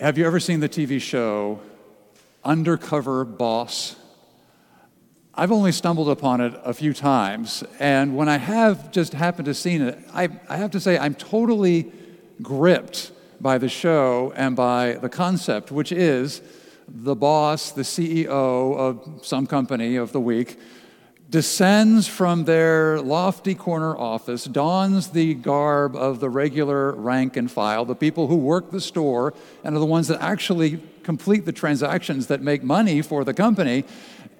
Have you ever seen the TV show Undercover Boss? I've only stumbled upon it a few times, and when I have just happened to see it, I, I have to say I'm totally gripped by the show and by the concept, which is the boss, the CEO of some company of the week, descends from their lofty corner office, dons the garb of the regular rank and file, the people who work the store and are the ones that actually complete the transactions that make money for the company,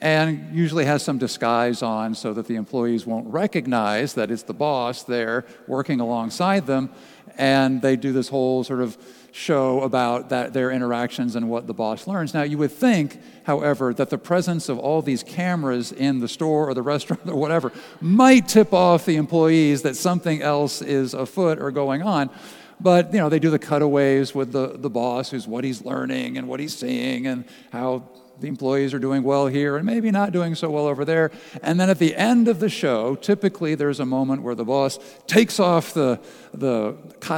and usually has some disguise on so that the employees won't recognize that it's the boss there working alongside them. And they do this whole sort of show about that, their interactions and what the boss learns. Now, you would think, however, that the presence of all these cameras in the store or the restaurant or whatever might tip off the employees that something else is afoot or going on. But, you know, they do the cutaways with the, the boss, who's what he's learning and what he's seeing and how the employees are doing well here and maybe not doing so well over there. And then at the end of the show, typically there's a moment where the boss takes off the, the,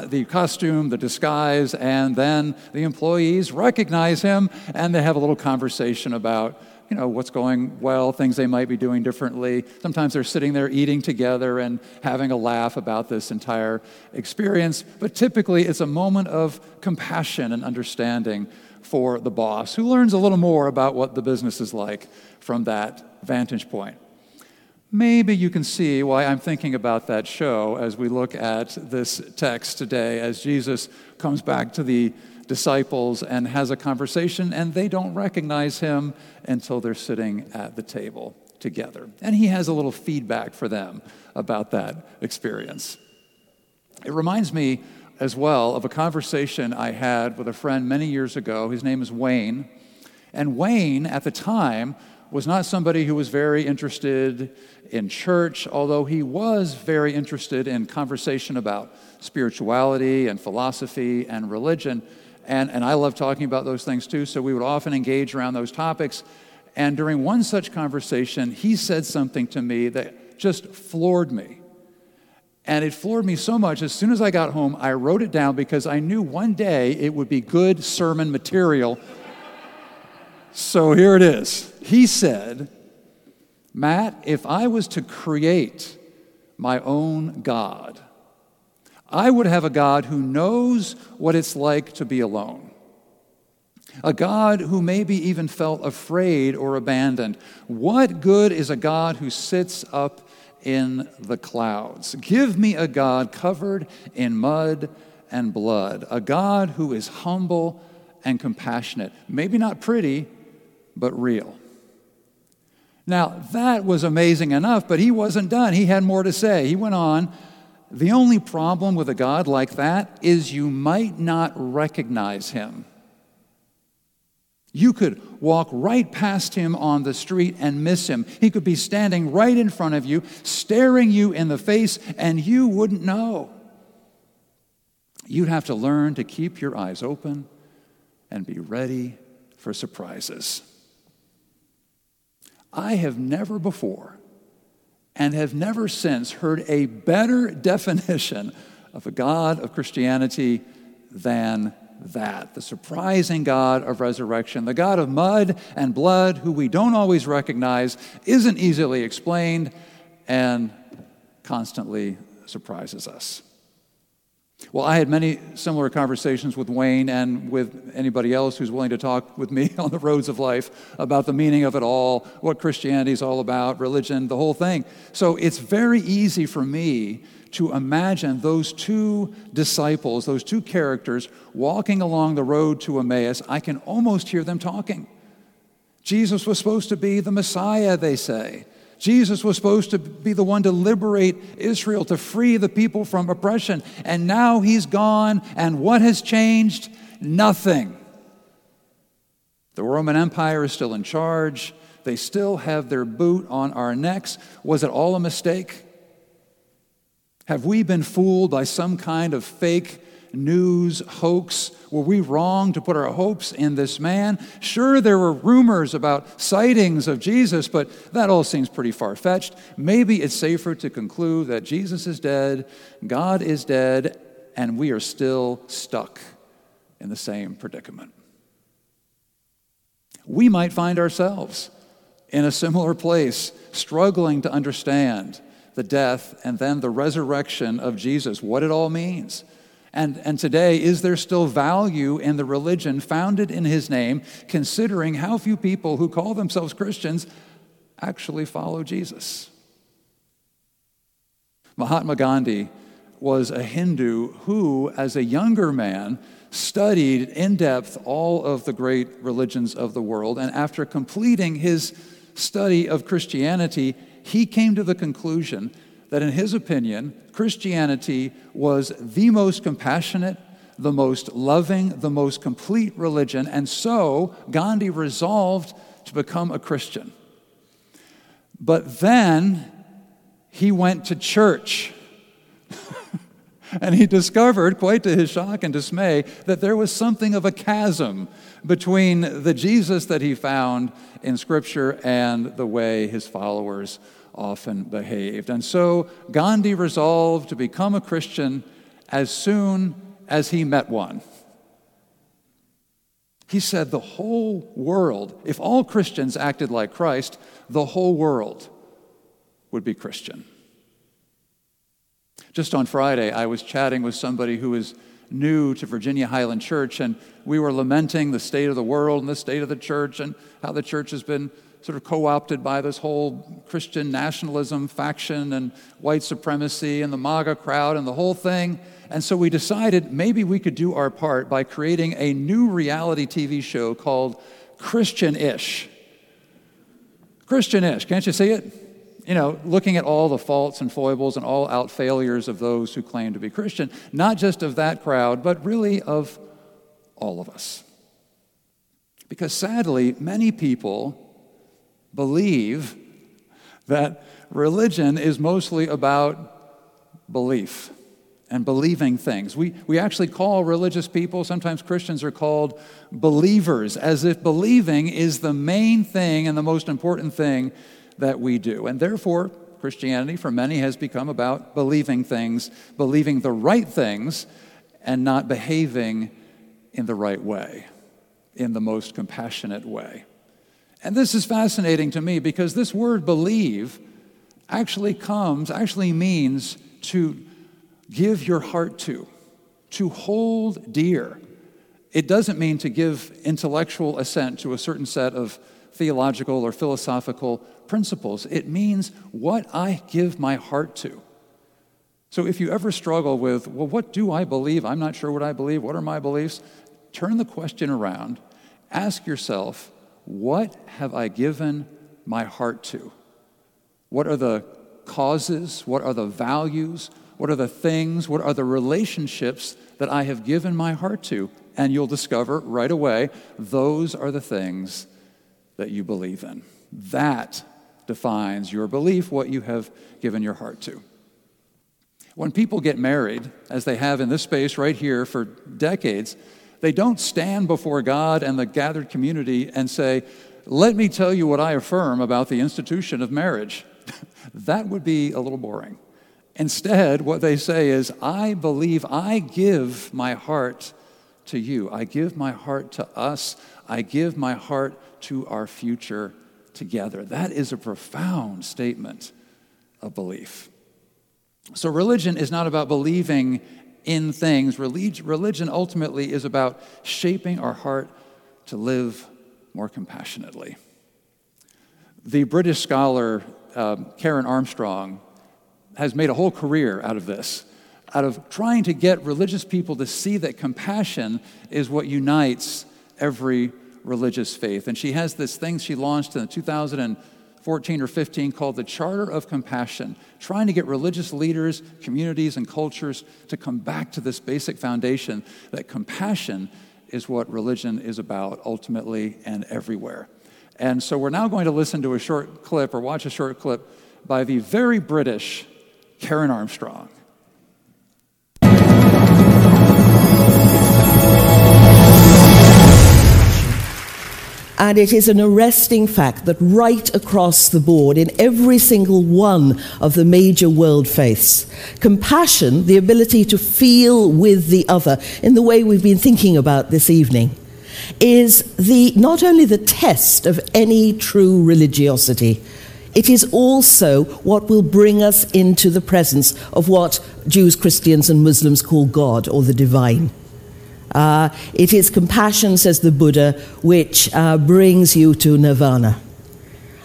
the costume, the disguise, and then the employees recognize him and they have a little conversation about you know what's going well things they might be doing differently. Sometimes they're sitting there eating together and having a laugh about this entire experience. But typically it's a moment of compassion and understanding for the boss, who learns a little more about what the business is like from that vantage point. Maybe you can see why I'm thinking about that show as we look at this text today, as Jesus comes back to the disciples and has a conversation, and they don't recognize him until they're sitting at the table together. And he has a little feedback for them about that experience. It reminds me as well of a conversation I had with a friend many years ago. His name is Wayne. And Wayne, at the time, was not somebody who was very interested in church, although he was very interested in conversation about spirituality and philosophy and religion. And, and I love talking about those things too, so we would often engage around those topics. And during one such conversation, he said something to me that just floored me. And it floored me so much. As soon as I got home, I wrote it down because I knew one day it would be good sermon material. so here it is. He said, Matt, if I was to create my own God, I would have a God who knows what it's like to be alone. A God who maybe even felt afraid or abandoned. What good is a God who sits up in the clouds. Give me a God covered in mud and blood, a God who is humble and compassionate. Maybe not pretty, but real. Now, that was amazing enough, but he wasn't done. He had more to say. He went on. The only problem with a God like that is you might not recognize him. You could walk right past him on the street and miss him. He could be standing right in front of you, staring you in the face, and you wouldn't know. You'd have to learn to keep your eyes open and be ready for surprises. I have never before and have never since heard a better definition of a God of Christianity than that the surprising God of resurrection, the God of mud and blood, who we don't always recognize, isn't easily explained, and constantly surprises us. Well, I had many similar conversations with Wayne and with anybody else who's willing to talk with me on the roads of life about the meaning of it all, what Christianity is all about, religion, the whole thing. So it's very easy for me to imagine those two disciples, those two characters, walking along the road to Emmaus. I can almost hear them talking. Jesus was supposed to be the Messiah, they say. Jesus was supposed to be the one to liberate Israel, to free the people from oppression. And now he's gone, and what has changed? Nothing. The Roman Empire is still in charge. They still have their boot on our necks. Was it all a mistake? Have we been fooled by some kind of fake news hoax? Were we wrong to put our hopes in this man? Sure, there were rumors about sightings of Jesus, but that all seems pretty far fetched. Maybe it's safer to conclude that Jesus is dead, God is dead, and we are still stuck in the same predicament. We might find ourselves in a similar place, struggling to understand the death and then the resurrection of Jesus, what it all means. And, and today, is there still value in the religion founded in his name, considering how few people who call themselves Christians actually follow Jesus? Mahatma Gandhi was a Hindu who, as a younger man, studied in depth all of the great religions of the world. And after completing his study of Christianity, he came to the conclusion that, in his opinion, Christianity was the most compassionate, the most loving, the most complete religion. And so Gandhi resolved to become a Christian. But then he went to church. And he discovered, quite to his shock and dismay, that there was something of a chasm between the Jesus that he found in Scripture and the way his followers often behaved. And so Gandhi resolved to become a Christian as soon as he met one. He said, The whole world, if all Christians acted like Christ, the whole world would be Christian. Just on Friday, I was chatting with somebody who was new to Virginia Highland Church, and we were lamenting the state of the world and the state of the church and how the church has been sort of co opted by this whole Christian nationalism faction and white supremacy and the MAGA crowd and the whole thing. And so we decided maybe we could do our part by creating a new reality TV show called Christian ish. Christian ish, can't you see it? You know, looking at all the faults and foibles and all out failures of those who claim to be Christian, not just of that crowd, but really of all of us. Because sadly, many people believe that religion is mostly about belief and believing things. We, we actually call religious people, sometimes Christians are called believers, as if believing is the main thing and the most important thing that we do. And therefore, Christianity for many has become about believing things, believing the right things, and not behaving in the right way, in the most compassionate way. And this is fascinating to me because this word believe actually comes, actually means to give your heart to, to hold dear. It doesn't mean to give intellectual assent to a certain set of theological or philosophical principles. It means what I give my heart to. So if you ever struggle with, well, what do I believe? I'm not sure what I believe. What are my beliefs? Turn the question around. Ask yourself, what have I given my heart to? What are the causes? What are the values? What are the things? What are the relationships that I have given my heart to? And you'll discover right away those are the things that you believe in. That defines your belief, what you have given your heart to. When people get married, as they have in this space right here for decades, they don't stand before God and the gathered community and say, Let me tell you what I affirm about the institution of marriage. that would be a little boring. Instead, what they say is, I believe I give my heart to you. I give my heart to us. I give my heart to our future together. That is a profound statement of belief. So, religion is not about believing in things. Religion ultimately is about shaping our heart to live more compassionately. The British scholar uh, Karen Armstrong has made a whole career out of this, out of trying to get religious people to see that compassion is what unites every religious faith. And she has this thing she launched in 2014 or 15 called the Charter of Compassion, trying to get religious leaders, communities, and cultures to come back to this basic foundation that compassion is what religion is about ultimately and everywhere. And so we're now going to listen to a short clip or watch a short clip by the very British Karen Armstrong. And it is an arresting fact that right across the board, in every single one of the major world faiths, compassion, the ability to feel with the other in the way we've been thinking about this evening, is the, not only the test of any true religiosity, it is also what will bring us into the presence of what Jews, Christians, and Muslims call God or the divine. Uh, it is compassion, says the Buddha, which uh, brings you to nirvana.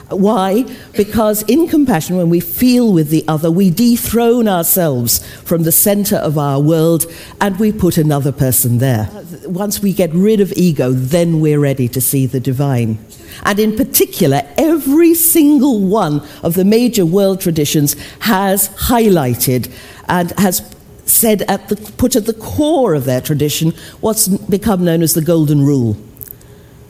Why? Because in compassion, when we feel with the other, we dethrone ourselves from the center of our world and we put another person there. Once we get rid of ego, then we're ready to see the divine. And in particular, every single one of the major world traditions has highlighted and has said at the, put at the core of their tradition what's become known as the Golden Rule.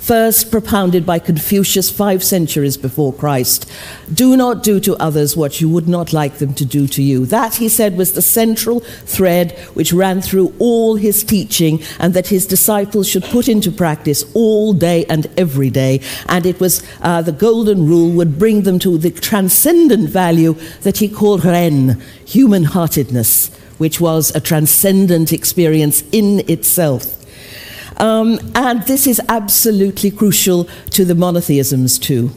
First propounded by Confucius five centuries before Christ. Do not do to others what you would not like them to do to you. That, he said, was the central thread which ran through all his teaching and that his disciples should put into practice all day and every day. And it was uh, the golden rule would bring them to the transcendent value that he called ren, human heartedness which was a transcendent experience in itself. Um, and this is absolutely crucial to the monotheisms too.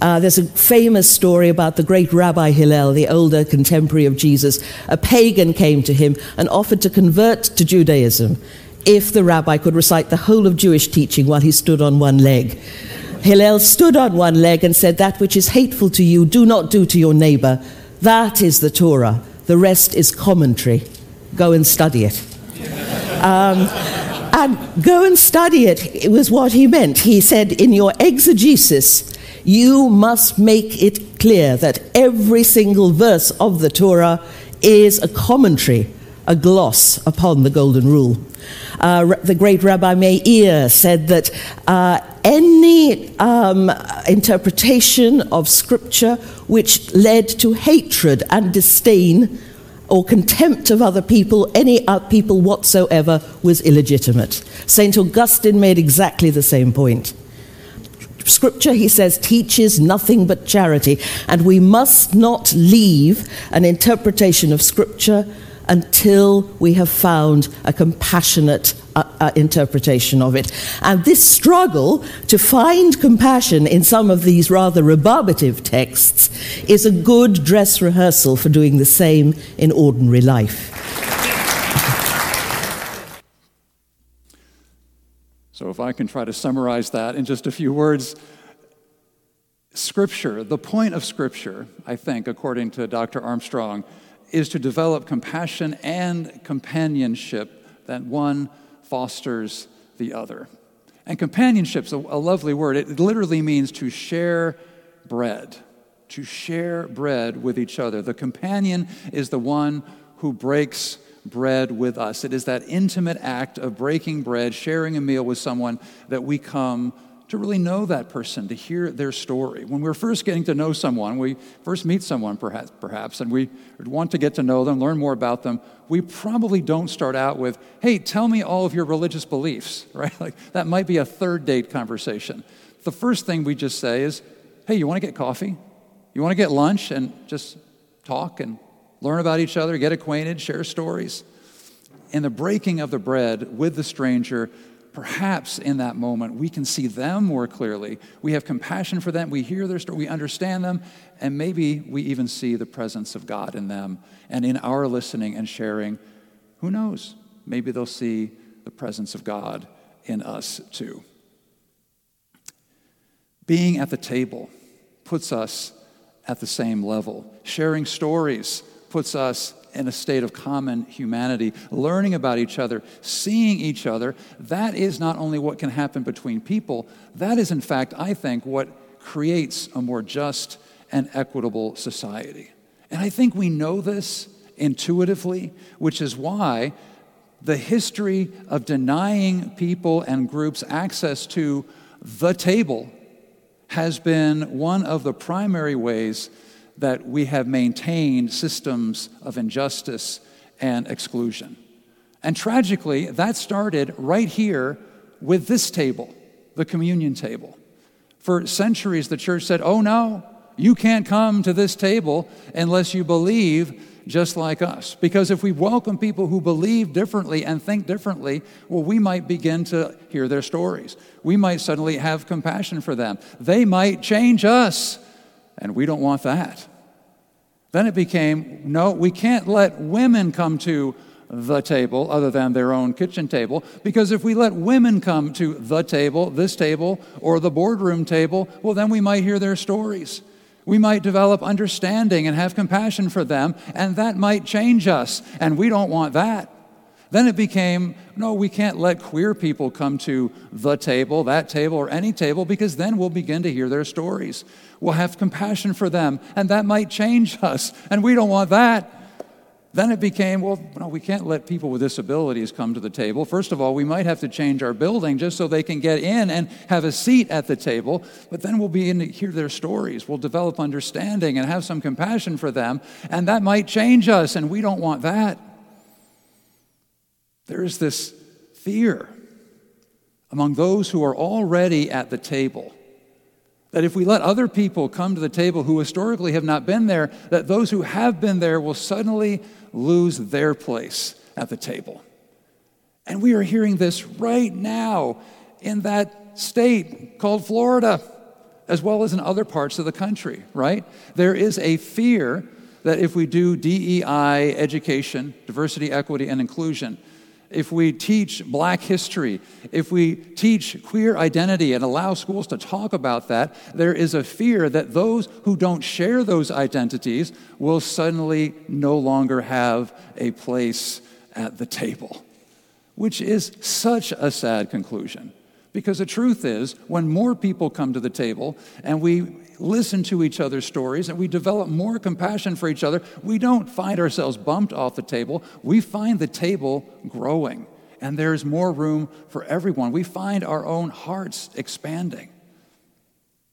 Uh, there's a famous story about the great Rabbi Hillel, the older contemporary of Jesus. A pagan came to him and offered to convert to Judaism if the rabbi could recite the whole of Jewish teaching while he stood on one leg. Hillel stood on one leg and said, That which is hateful to you, do not do to your neighbor. That is the Torah. The rest is commentary. Go and study it. Um, and go and study it, it was what he meant. He said, in your exegesis, you must make it clear that every single verse of the Torah is a commentary, a gloss upon the Golden Rule. Uh, the great Rabbi Meir said that uh, any um, interpretation of Scripture which led to hatred and disdain or contempt of other people, any other people whatsoever, was illegitimate. St. Augustine made exactly the same point. Scripture, he says, teaches nothing but charity, and we must not leave an interpretation of Scripture until we have found a compassionate uh, uh, interpretation of it. And this struggle to find compassion in some of these rather rebarbative texts is a good dress rehearsal for doing the same in ordinary life. So, if I can try to summarize that in just a few words, Scripture, the point of Scripture, I think, according to Dr. Armstrong, is to develop compassion and companionship that one fosters the other. And companionship's a, a lovely word. It literally means to share bread, to share bread with each other. The companion is the one who breaks bread with us. It is that intimate act of breaking bread, sharing a meal with someone that we come to really know that person, to hear their story. When we're first getting to know someone, we first meet someone perhaps, perhaps, and we want to get to know them, learn more about them, we probably don't start out with, hey, tell me all of your religious beliefs, right? Like that might be a third date conversation. The first thing we just say is, hey, you want to get coffee? You want to get lunch and just talk and learn about each other, get acquainted, share stories? In the breaking of the bread with the stranger, perhaps in that moment we can see them more clearly. We have compassion for them, we hear their story, we understand them, and maybe we even see the presence of God in them. And in our listening and sharing, who knows? Maybe they'll see the presence of God in us too. Being at the table puts us at the same level. Sharing stories puts us in a state of common humanity, learning about each other, seeing each other, that is not only what can happen between people, that is, in fact, I think, what creates a more just and equitable society. And I think we know this intuitively, which is why the history of denying people and groups access to the table has been one of the primary ways that we have maintained systems of injustice and exclusion. And tragically, that started right here with this table, the communion table. For centuries, the church said, Oh no, you can't come to this table unless you believe just like us. Because if we welcome people who believe differently and think differently, well, we might begin to hear their stories. We might suddenly have compassion for them. They might change us, and we don't want that. Then it became no, we can't let women come to the table other than their own kitchen table because if we let women come to the table, this table, or the boardroom table, well, then we might hear their stories. We might develop understanding and have compassion for them, and that might change us, and we don't want that. Then it became no, we can't let queer people come to the table, that table, or any table, because then we'll begin to hear their stories. We'll have compassion for them, and that might change us, and we don't want that. Then it became, well, no, we can't let people with disabilities come to the table. First of all, we might have to change our building just so they can get in and have a seat at the table, but then we'll begin to hear their stories. We'll develop understanding and have some compassion for them, and that might change us, and we don't want that. There is this fear among those who are already at the table that if we let other people come to the table who historically have not been there, that those who have been there will suddenly lose their place at the table. And we are hearing this right now in that state called Florida, as well as in other parts of the country, right? There is a fear that if we do DEI education, diversity, equity, and inclusion, if we teach black history, if we teach queer identity and allow schools to talk about that, there is a fear that those who don't share those identities will suddenly no longer have a place at the table, which is such a sad conclusion. Because the truth is, when more people come to the table and we listen to each other's stories and we develop more compassion for each other, we don't find ourselves bumped off the table. We find the table growing and there's more room for everyone. We find our own hearts expanding.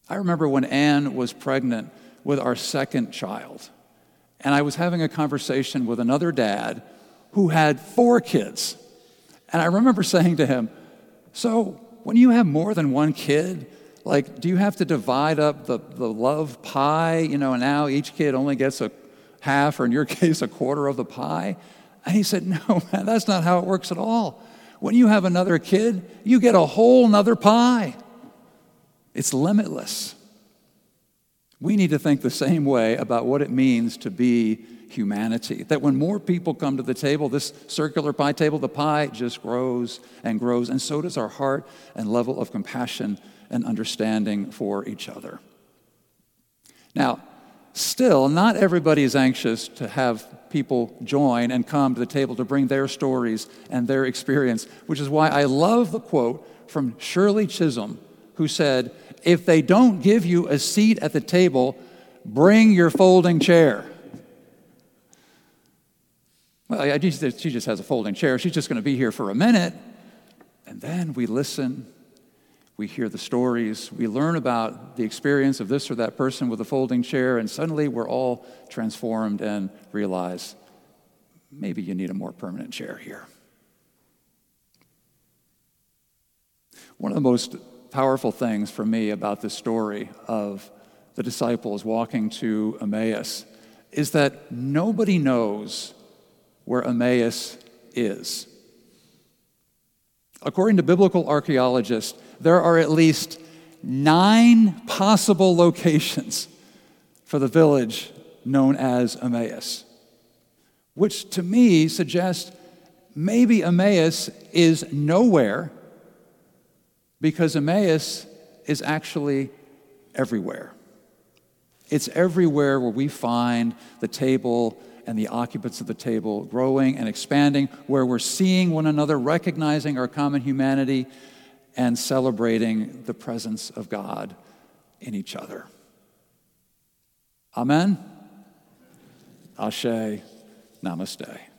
I remember when Anne was pregnant with our second child, and I was having a conversation with another dad who had four kids. And I remember saying to him, So, when you have more than one kid, like, do you have to divide up the, the love pie? You know, and now each kid only gets a half, or in your case, a quarter of the pie? And he said, No, man, that's not how it works at all. When you have another kid, you get a whole nother pie. It's limitless. We need to think the same way about what it means to be humanity. That when more people come to the table, this circular pie table, the pie just grows and grows, and so does our heart and level of compassion and understanding for each other. Now, still, not everybody is anxious to have people join and come to the table to bring their stories and their experience, which is why I love the quote from Shirley Chisholm, who said, If they don't give you a seat at the table, bring your folding chair. Well, she just has a folding chair. She's just going to be here for a minute. And then we listen we hear the stories, we learn about the experience of this or that person with a folding chair, and suddenly we're all transformed and realize maybe you need a more permanent chair here. One of the most powerful things for me about this story of the disciples walking to Emmaus is that nobody knows where Emmaus is. According to biblical archaeologists, there are at least nine possible locations for the village known as Emmaus, which to me suggests maybe Emmaus is nowhere because Emmaus is actually everywhere. It's everywhere where we find the table and the occupants of the table growing and expanding, where we're seeing one another, recognizing our common humanity, and celebrating the presence of God in each other. Amen. Ashe. Namaste.